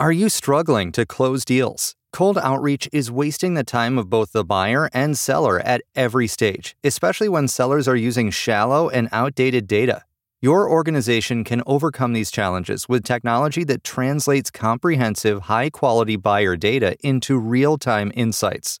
Are you struggling to close deals? Cold outreach is wasting the time of both the buyer and seller at every stage, especially when sellers are using shallow and outdated data. Your organization can overcome these challenges with technology that translates comprehensive, high quality buyer data into real time insights.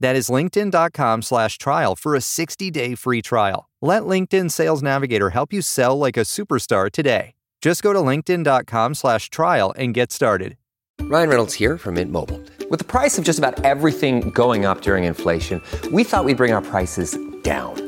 That is linkedin.com slash trial for a 60-day free trial. Let LinkedIn Sales Navigator help you sell like a superstar today. Just go to linkedin.com slash trial and get started. Ryan Reynolds here from Mint Mobile. With the price of just about everything going up during inflation, we thought we'd bring our prices down.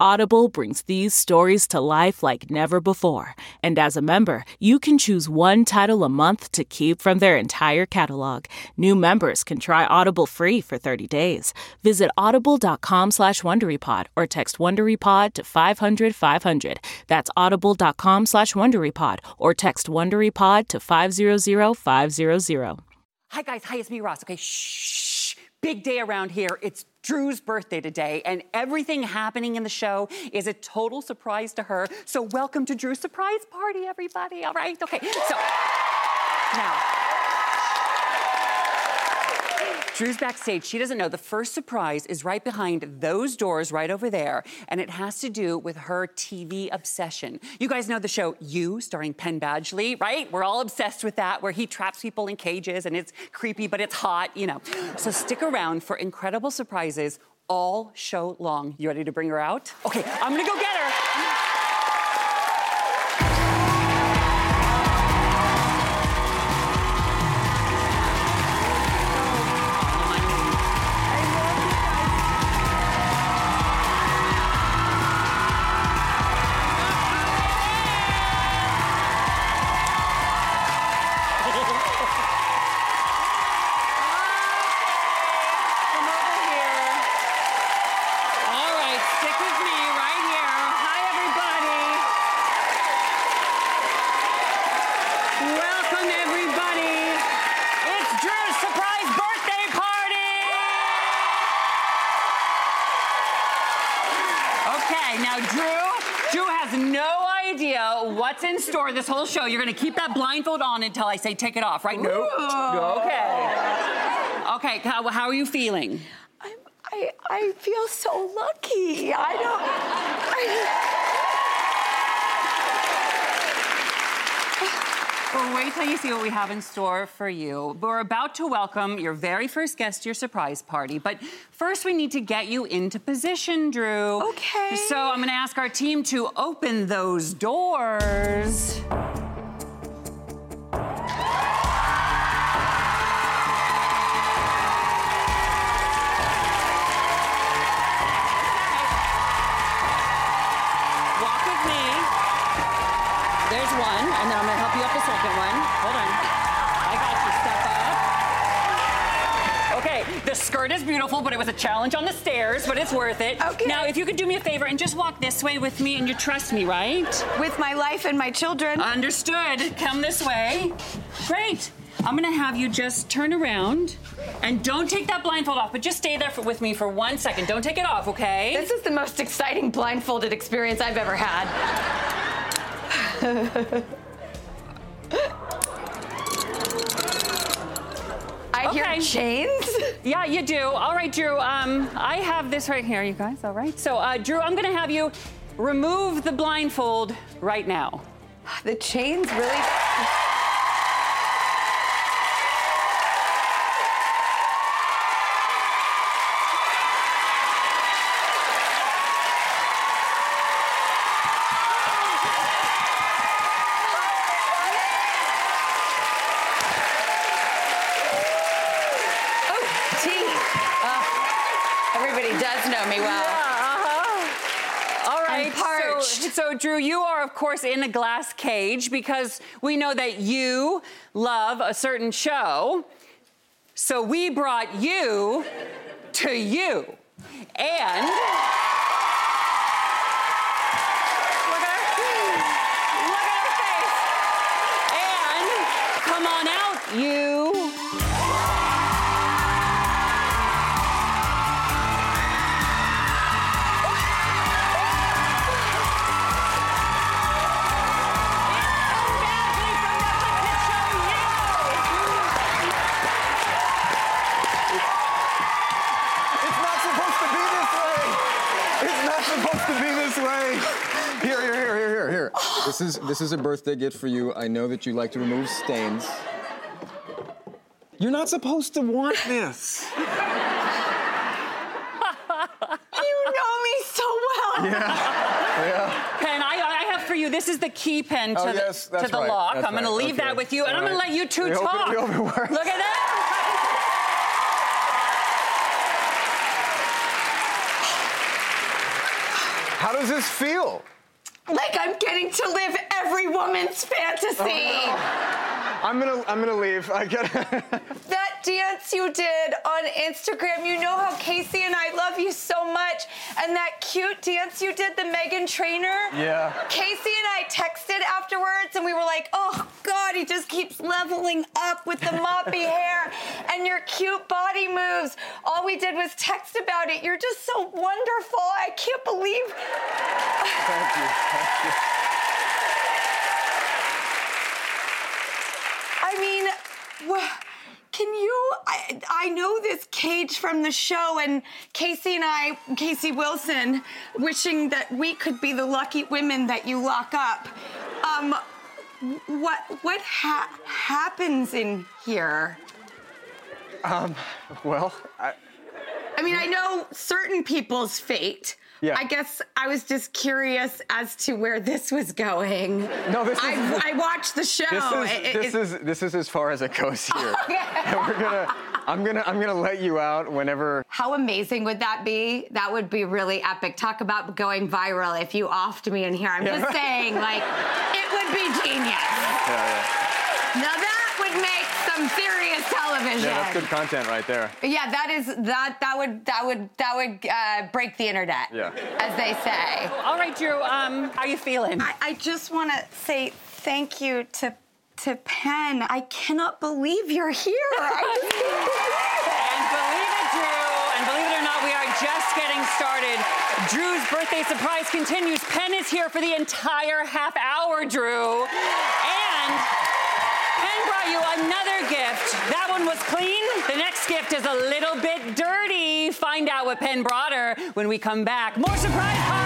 Audible brings these stories to life like never before. And as a member, you can choose one title a month to keep from their entire catalog. New members can try Audible free for 30 days. Visit audible.com slash WonderyPod or text WonderyPod to 500 500. That's audible.com slash WonderyPod or text WonderyPod to 500 500. Hi, guys. Hi, it's me, Ross. Okay, shh. Big day around here. It's Drew's birthday today, and everything happening in the show is a total surprise to her. So, welcome to Drew's surprise party, everybody. All right? Okay, so now. Drew's backstage. She doesn't know the first surprise is right behind those doors right over there, and it has to do with her TV obsession. You guys know the show You, starring Penn Badgley, right? We're all obsessed with that, where he traps people in cages and it's creepy, but it's hot, you know. So stick around for incredible surprises all show long. You ready to bring her out? Okay, I'm gonna go get her. What's in store this whole show. You're gonna keep that blindfold on until I say take it off, right? No. Okay. Okay, how, how are you feeling? I'm, I, I feel so lucky. I don't. I, Well, wait till you see what we have in store for you. We're about to welcome your very first guest to your surprise party, but first we need to get you into position, Drew. Okay. So I'm going to ask our team to open those doors. skirt is beautiful, but it was a challenge on the stairs, but it's worth it. Okay. Now, if you could do me a favor and just walk this way with me and you trust me, right? With my life and my children. Understood. Come this way. Great. I'm gonna have you just turn around and don't take that blindfold off, but just stay there for, with me for one second. Don't take it off, okay? This is the most exciting blindfolded experience I've ever had. I okay. hear chains. Yeah, you do. All right, Drew. Um, I have this right here, you guys. All right. So, uh, Drew, I'm going to have you remove the blindfold right now. The chains really. Oh, tea. Uh, everybody does know me well. Uh-huh. All right. So, parched. so, Drew, you are, of course, in a glass cage because we know that you love a certain show. So, we brought you to you. And. Look This is a birthday gift for you. I know that you like to remove stains. You're not supposed to want this. You know me so well. Yeah. Yeah. Penn, I, I have for you. This is the key pen to Oh, the, yes, to that's the right, lock. that's I'm going to right, leave that with you, and All I'm going to let you two We hope it- talk. we hope it works. Look at that. How does this feel? Like I'm getting to live every woman's fantasy. Oh, I'm gonna I'm gonna leave. I get That dance you did on Instagram, you know how Casey and I love you so much. And that cute dance you did, the Meghan Trainor. Yeah. Casey and I texted afterwards and we were like, oh God, he just keeps leveling up with the moppy hair and your cute body moves. All we did was text about it. You're just so wonderful. I can't believe. Thank you. Thank you. I mean, wha- can you? I, I know this cage from the show, and Casey and I, Casey Wilson, wishing that we could be the lucky women that you lock up. Um, what what ha- happens in here? Well, I, I mean, I know certain people's fate. Yeah. I guess I was just curious as to where this was going. No, this is- I, I watched the show. this is It- this it- is this is as far as it goes here. and we're gonna I'm gonna I'm gonna let you out whenever How amazing would that be? That would be really epic. Talk about going viral if you offed me in here. I'm Yeah. just saying, like, it would be genius. Now that would make some serious television. Yeah, that's good content right there. Yeah, that is that that would that would that would uh, break the internet. Yeah. As they say. All right, Drew. Um, how are you feeling? I, I just want to say thank you to to Penn. I cannot believe you're here. I believe it. And believe it, Drew, and believe it or not, we are just getting started. Drew's birthday surprise continues. Penn is here for the entire half hour, Drew. And Penn brought you another gift. One was clean. The next gift is a little bit dirty. Find out what Penn brought her when we come back. More surprise party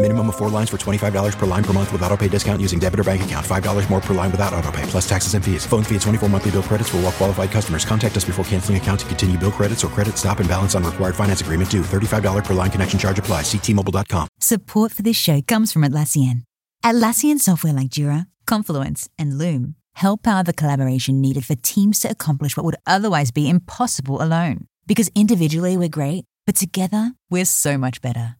Minimum of four lines for $25 per line per month with auto pay discount using debit or bank account. $5 more per line without auto pay, plus taxes and fees. Phone fee at 24 monthly bill credits for all well qualified customers. Contact us before canceling account to continue bill credits or credit stop and balance on required finance agreement due. $35 per line connection charge applies. Ctmobile.com. Support for this show comes from Atlassian. Atlassian software like Jira, Confluence, and Loom help power the collaboration needed for teams to accomplish what would otherwise be impossible alone. Because individually we're great, but together we're so much better.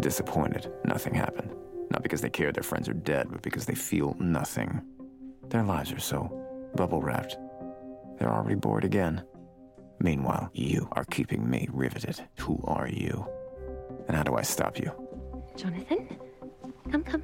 Disappointed, nothing happened. Not because they care their friends are dead, but because they feel nothing. Their lives are so bubble wrapped. They're already bored again. Meanwhile, you are keeping me riveted. Who are you? And how do I stop you? Jonathan, come, come.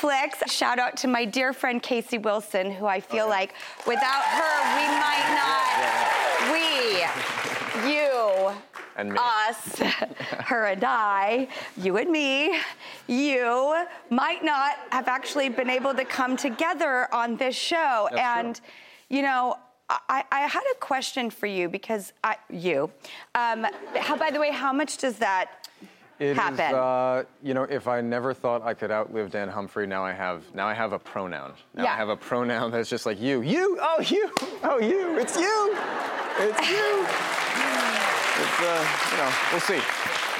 Netflix. Shout out to my dear friend Casey Wilson, who I feel like without her, we might not. We, you, And me. us, her and I, you and me, you might not have actually been able to come together on this show. That's and, true. you know, I, I had a question for you because I, you. Um, how, by the way, how much does that It is, happen? uh, you know, if I never thought I could outlive Dan Humphrey, now I have. Now I have a pronoun. Now Yeah. I have a pronoun that's just like you. You. Oh, you. Oh, you. It's you. It's you. It's uh, you know, we'll see.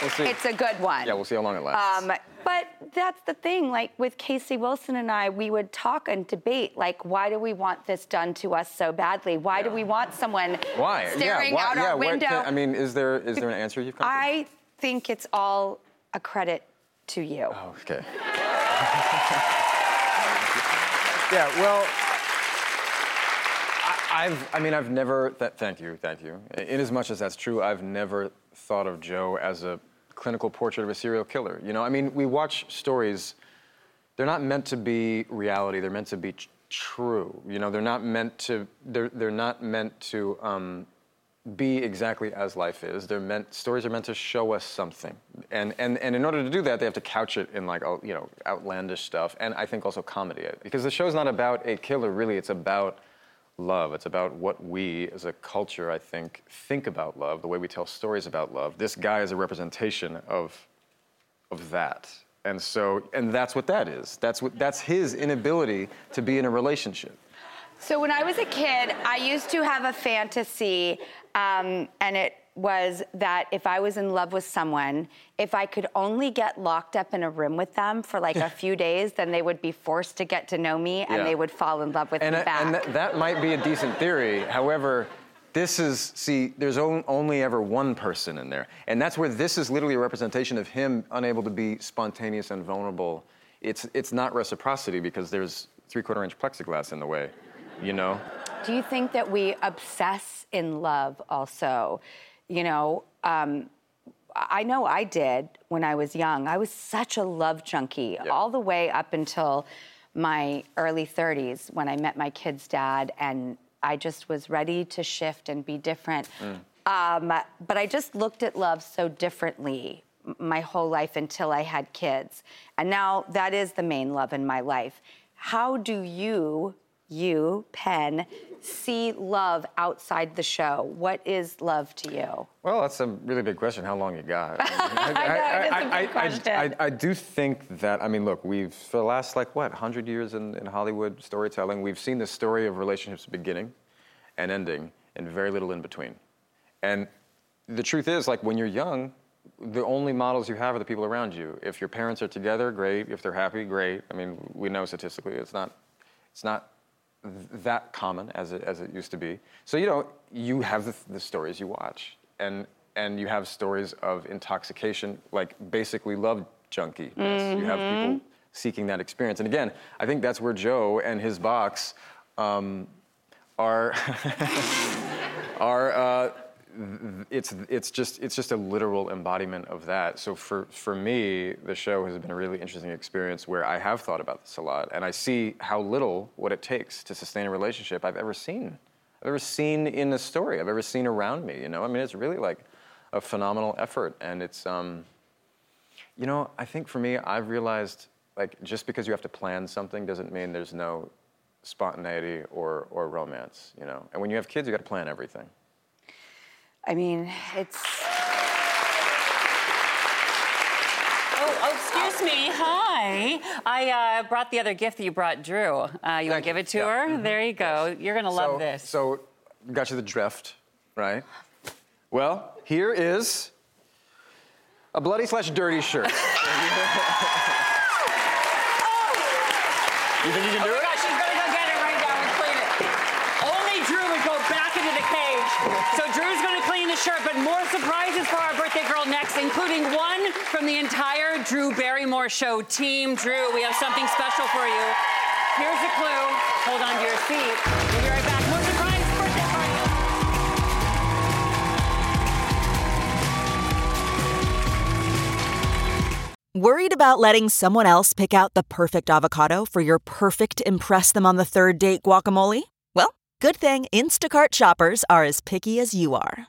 We'll see. It's a good one. Yeah, we'll see how long it lasts. Um, but that's the thing. Like with Casey Wilson and I, we would talk and debate. Like, why do we want this done to us so badly? Why do we want someone why? staring yeah. Why, out yeah. our window? can- I mean, is there is there an answer you've come to? Think it's all a credit to you. Oh, okay. Yeah, well, I, I've, I mean, I've never, th- thank you, thank you. In as much as that's true, I've never thought of Joe as a clinical portrait of a serial killer. You know, I mean, we watch stories, they're not meant to be reality, they're meant to be tr- true. You know, they're not meant to, they're, they're not meant to um, be exactly as life is. They're meant, stories are meant to show us something. And, and, and in order to do that, they have to couch it in like, you know, outlandish stuff. And I think also comedy. Because the show's not about a killer, really. It's about love. It's about what we as a culture, I think, think about love, the way we tell stories about love. This guy is a representation of, of that. And so, and that's what that is. That's what, that's his inability to be in a relationship. So when I was a kid, I used to have a fantasy, um, and it was that if I was in love with someone, if I could only get locked up in a room with them for like a few days, then they would be forced to get to know me and Yeah. they would fall in love with and, me uh, back. and that, that might be a decent theory. However, this is, see, there's on, only ever one person in there. And that's where this is literally a representation of him unable to be spontaneous and vulnerable. It's, it's not reciprocity because there's three quarter inch plexiglass in the way, you know? Do you think that we obsess in love also? You know, um, I know I did when I was young. I was such a love junkie all the way up until my early 30s when I met my kid's dad, and I just was ready to shift and be different. Um, but I just looked at love so differently my whole life until I had kids. And now that is the main love in my life. How do you, you, Penn, see love outside the show? What is love to you? Well, that's a really big question. How long you got? I know, it is a big I, question. I, I do think that, I mean, look, we've, for the last, like, what, 100 years in, in Hollywood storytelling, we've seen the story of relationships beginning and ending and very little in between. And the truth is, like, when you're young, the only models you have are the people around you. If your parents are together, great. If they're happy, great. I mean, we know statistically it's not, it's not that common as it, as it used to be. So, you know, you have the, the stories you watch. And, and you have stories of intoxication, like basically love junkie. You have people Mhm. seeking that experience. And again, I think that's where Joe and his box um, are, are uh, it's, it's, just, it's just a literal embodiment of that. So for, for me, the show has been a really interesting experience where I have thought about this a lot. And I see how little what it takes to sustain a relationship I've ever seen. I've ever seen in a story, I've ever seen around me, you know? I mean, it's really like a phenomenal effort. And it's, um, you know, I think for me, I've realized like just because you have to plan something doesn't mean there's no spontaneity or, or romance, you know. And when you have kids, you got to plan everything. I mean, it's. Oh, oh, excuse me. Hi. I uh, brought the other gift that you brought Drew. Uh, you want to give it to her? There you go. You're going to love so, this. So, got you the drift, right? Well, here is a bloody slash dirty shirt. you think you can do oh it? my gosh, she's gonna go get it right now and clean it. Only Drew would go back into the cage. So Drew's shirt, but more surprises for our birthday girl next, including one from the entire Drew Barrymore show team. Drew, we have something special for you. Here's a clue. Hold on to your seat. We'll be right back. More surprise birthday party. Worried about letting someone else pick out the perfect avocado for your perfect Impress Them on the Third Date guacamole? Well, good thing Instacart shoppers are as picky as you are.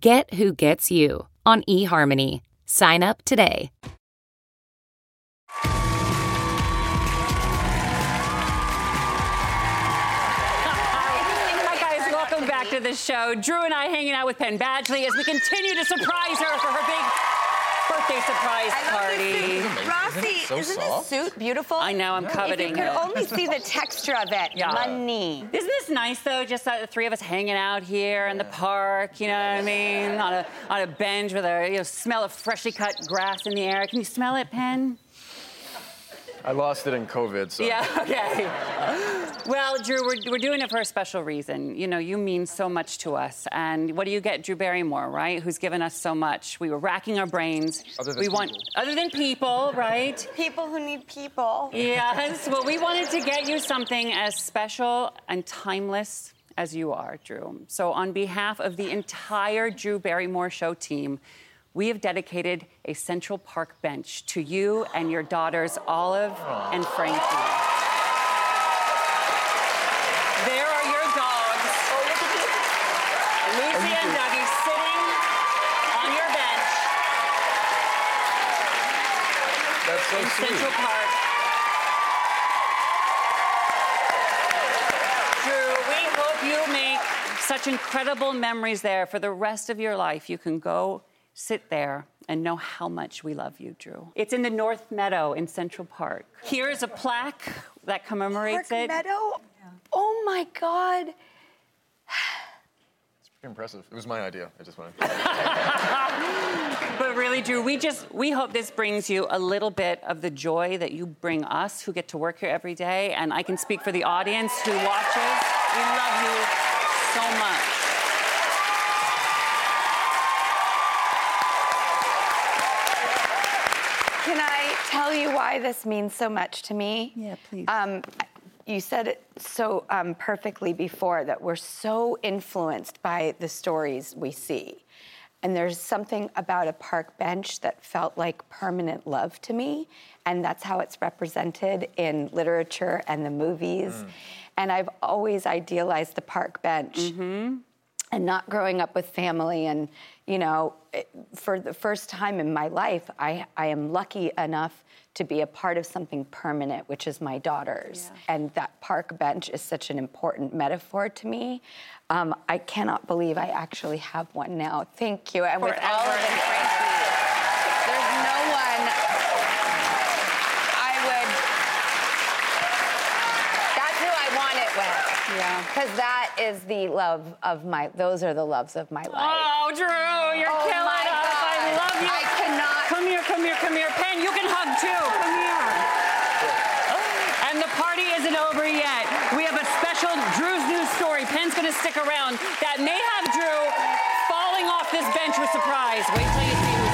Get who gets you on eHarmony. Sign up today. Back to the show. Drew and I hanging out with Penn Badgley as we continue to surprise her for her big birthday surprise party. Rossi, so isn't this suit beautiful? I know, I'm coveting If you could it. only see the texture of it. Yeah. Money. Isn't this nice though? Just uh, the three of us hanging out here in the park. You know what I mean? On a on a bench with a you know smell of freshly cut grass in the air. Can you smell it, Penn? I lost it in COVID, so. Yeah. Okay. Well, Drew, we're, we're doing it for a special reason. You know, you mean so much to us. And what do you get, Drew Barrymore, right? Who's given us so much. We were racking our brains. Other than we want other than people, right? People who need people. Yes. Well, we wanted to get you something as special and timeless as you are, Drew. So, on behalf of the entire Drew Barrymore Show team, we have dedicated a Central Park bench to you and your daughters, Olive and Frankie. There are your dogs. Lucy and Dougie sitting on your bench That's so. Central Park. Drew, we hope you make such incredible memories there for the rest of your life. You can go sit there and know how much we love you, Drew. It's in the North Meadow in Central Park. Here is a plaque that commemorates Park it. Meadow? Oh my God. It's pretty impressive. It was my idea. I just wanted. But really, Drew, we just we hope this brings you a little bit of the joy that you bring us who get to work here every day. And I can speak for the audience who watches. We love you so much. Can I tell you why this means so much to me? Yeah, please. Um, you said it so um, perfectly before that we're so influenced by the stories we see. And there's something about a park bench that felt like permanent love to me. And that's how it's represented in literature and the movies. And I've always idealized the park bench and not growing up with family and you know for the first time in my life I, I am lucky enough to be a part of something permanent which is my daughters. And that park bench is such an important metaphor to me. Um, i cannot believe i actually have one now. Thank you. And with Forever. Olive and Frankie there's no one i would that's who i want it with Yeah. Because that is the love of my, those are the loves of my life. Oh, Drew, you're Oh killing us. I love you. I cannot- Come here, come here, come here. Penn, you can hug too. Come here. And the party isn't over yet. We have a special Drew's news story. Penn's gonna stick around that may have Drew falling off this bench with surprise. Wait till you see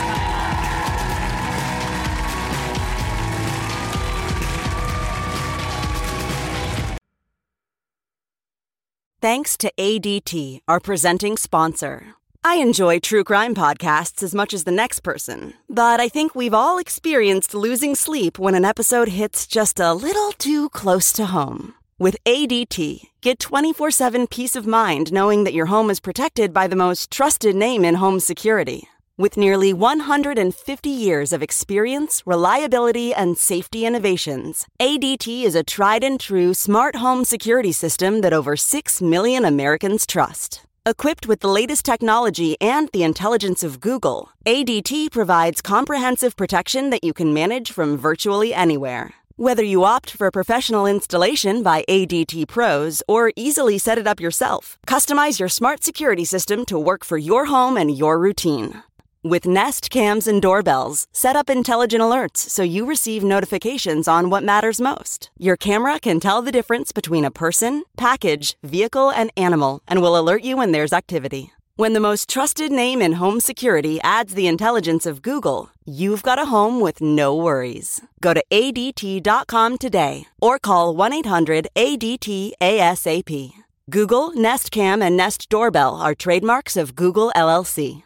Thanks to ADT, our presenting sponsor. I enjoy true crime podcasts as much as the next person, but I think we've all experienced losing sleep when an episode hits just a little too close to home. With ADT, get 24 7 peace of mind knowing that your home is protected by the most trusted name in home security. With nearly 150 years of experience, reliability, and safety innovations, ADT is a tried and true smart home security system that over 6 million Americans trust. Equipped with the latest technology and the intelligence of Google, ADT provides comprehensive protection that you can manage from virtually anywhere. Whether you opt for professional installation by ADT pros or easily set it up yourself, customize your smart security system to work for your home and your routine. With Nest cams and doorbells, set up intelligent alerts so you receive notifications on what matters most. Your camera can tell the difference between a person, package, vehicle, and animal and will alert you when there's activity. When the most trusted name in home security adds the intelligence of Google, you've got a home with no worries. Go to ADT.com today or call 1 800 ADT ASAP. Google, Nest Cam, and Nest Doorbell are trademarks of Google LLC.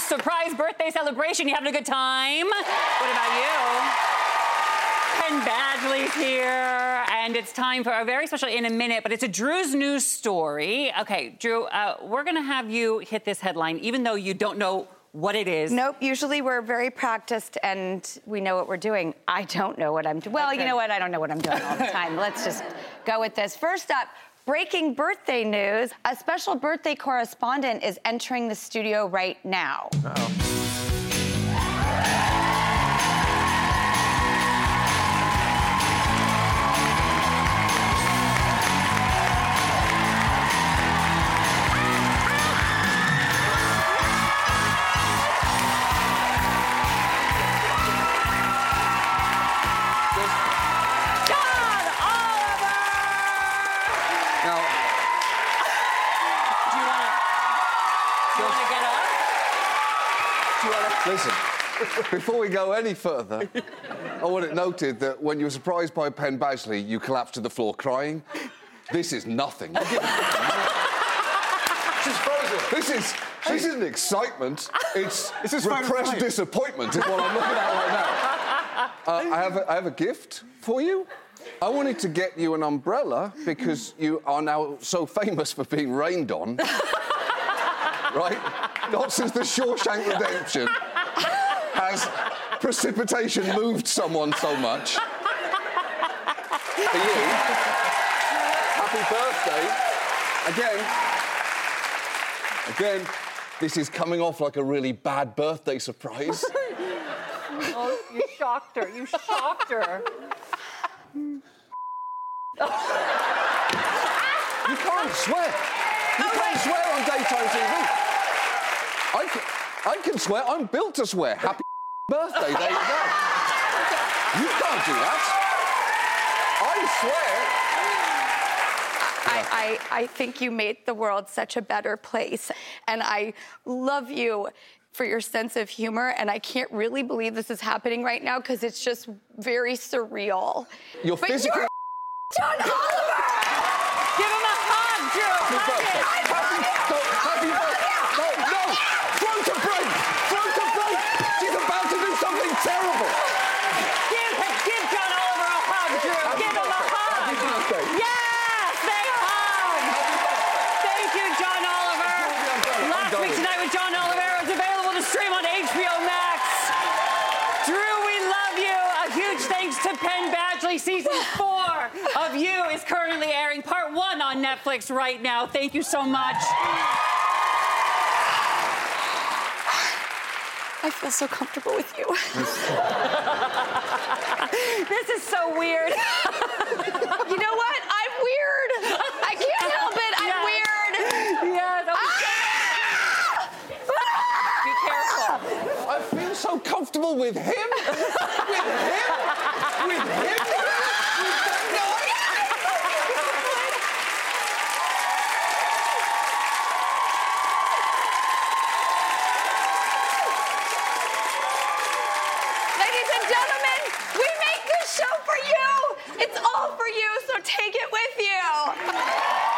Drew's surprise birthday celebration. You having a good time? What about you? Penn Badgley's here, and it's time for a very special in a minute, but it's a Drew's news story. Okay, Drew, uh, we're gonna have you hit this headline, even though you don't know what it is. Nope. Usually we're very practiced and we know what we're doing. I don't know what I'm doing. Well, you know what? I don't know what I'm doing all the time. Let's just go with this. First up, breaking birthday news. A special birthday correspondent is entering the studio right now. John Listen, before we go any further, I want it noted that when you were surprised by Penn Badgley, you collapsed to the floor crying. This is nothing. This is this isn't excitement. It's This is repressed disappointment. Is what I'm looking at right now. Uh, I have a, I have a gift for you. I wanted to get you an umbrella because you are now so famous for being rained on. right? Not since the Shawshank Redemption has precipitation moved someone so much. For you, happy birthday. Again, again, this is coming off like a really bad birthday surprise. Oh, you shocked her. You shocked her. You can't swear. You can't swear on daytime TV. I can, I can swear. I'm built to swear. Happy birthday. There you go. You can't do that. I swear. I, I, I think you made the world such a better place. And I love you for your sense of humor. And I can't really believe this is happening right now because it's just very surreal. Your but physical. You're John Oliver! Give him a hug, Drew. Hug him. Happy birthday! No, no! Throat to break! Throat to break! She's about to do something terrible! Give, give John Oliver a hug, Drew. give him a hug. Happy birthday! Yes, they hug. Thank you, John Oliver. Last week tonight with John Oliver is available to stream on HBO Max. Drew, we love you. A huge thanks to Penn Badgley. Season four of You is currently airing. Part one on Netflix right now. Thank you so much. I feel so comfortable with you. this is so weird. you know what? I'm weird. I can't help it. I'm Yeah. weird. Yeah, that was ah! Be careful. I feel so comfortable with him! with him! With him! Ladies and gentlemen, we make this show for you. It's all for you, so take it with you.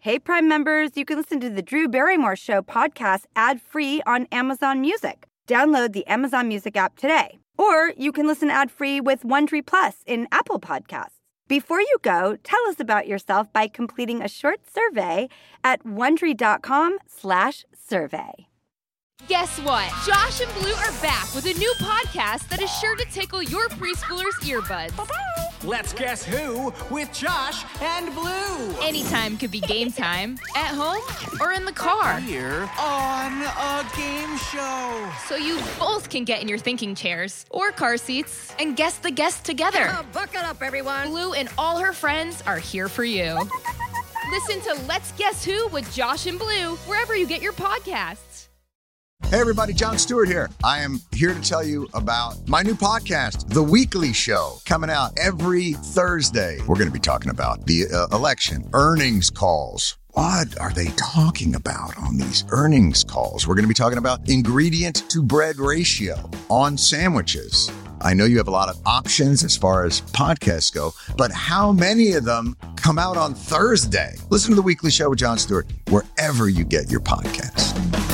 Hey, Prime members, you can listen to the Drew Barrymore Show podcast ad free on Amazon Music. Download the Amazon Music app today. Or you can listen ad free with Wondery Plus in Apple Podcasts. Before you go, tell us about yourself by completing a short survey at wondery.com/slash survey. Guess what? Josh and Blue are back with a new podcast that is sure to tickle your preschooler's earbuds. Let's guess who with Josh and Blue. Anytime could be game time, at home or in the car. Here on a game show. So you both can get in your thinking chairs or car seats and guess the guests together. Uh, buckle up, everyone. Blue and all her friends are here for you. Listen to Let's Guess Who with Josh and Blue wherever you get your podcasts. Hey, everybody, Jon Stewart here. I am here to tell you about my new podcast, The Weekly Show, coming out every Thursday. We're going to be talking about the uh, election, earnings calls. What are they talking about on these earnings calls? We're going to be talking about ingredient to bread ratio on sandwiches. I know you have a lot of options as far as podcasts go, but how many of them come out on Thursday? Listen to The Weekly Show with Jon Stewart wherever you get your podcasts.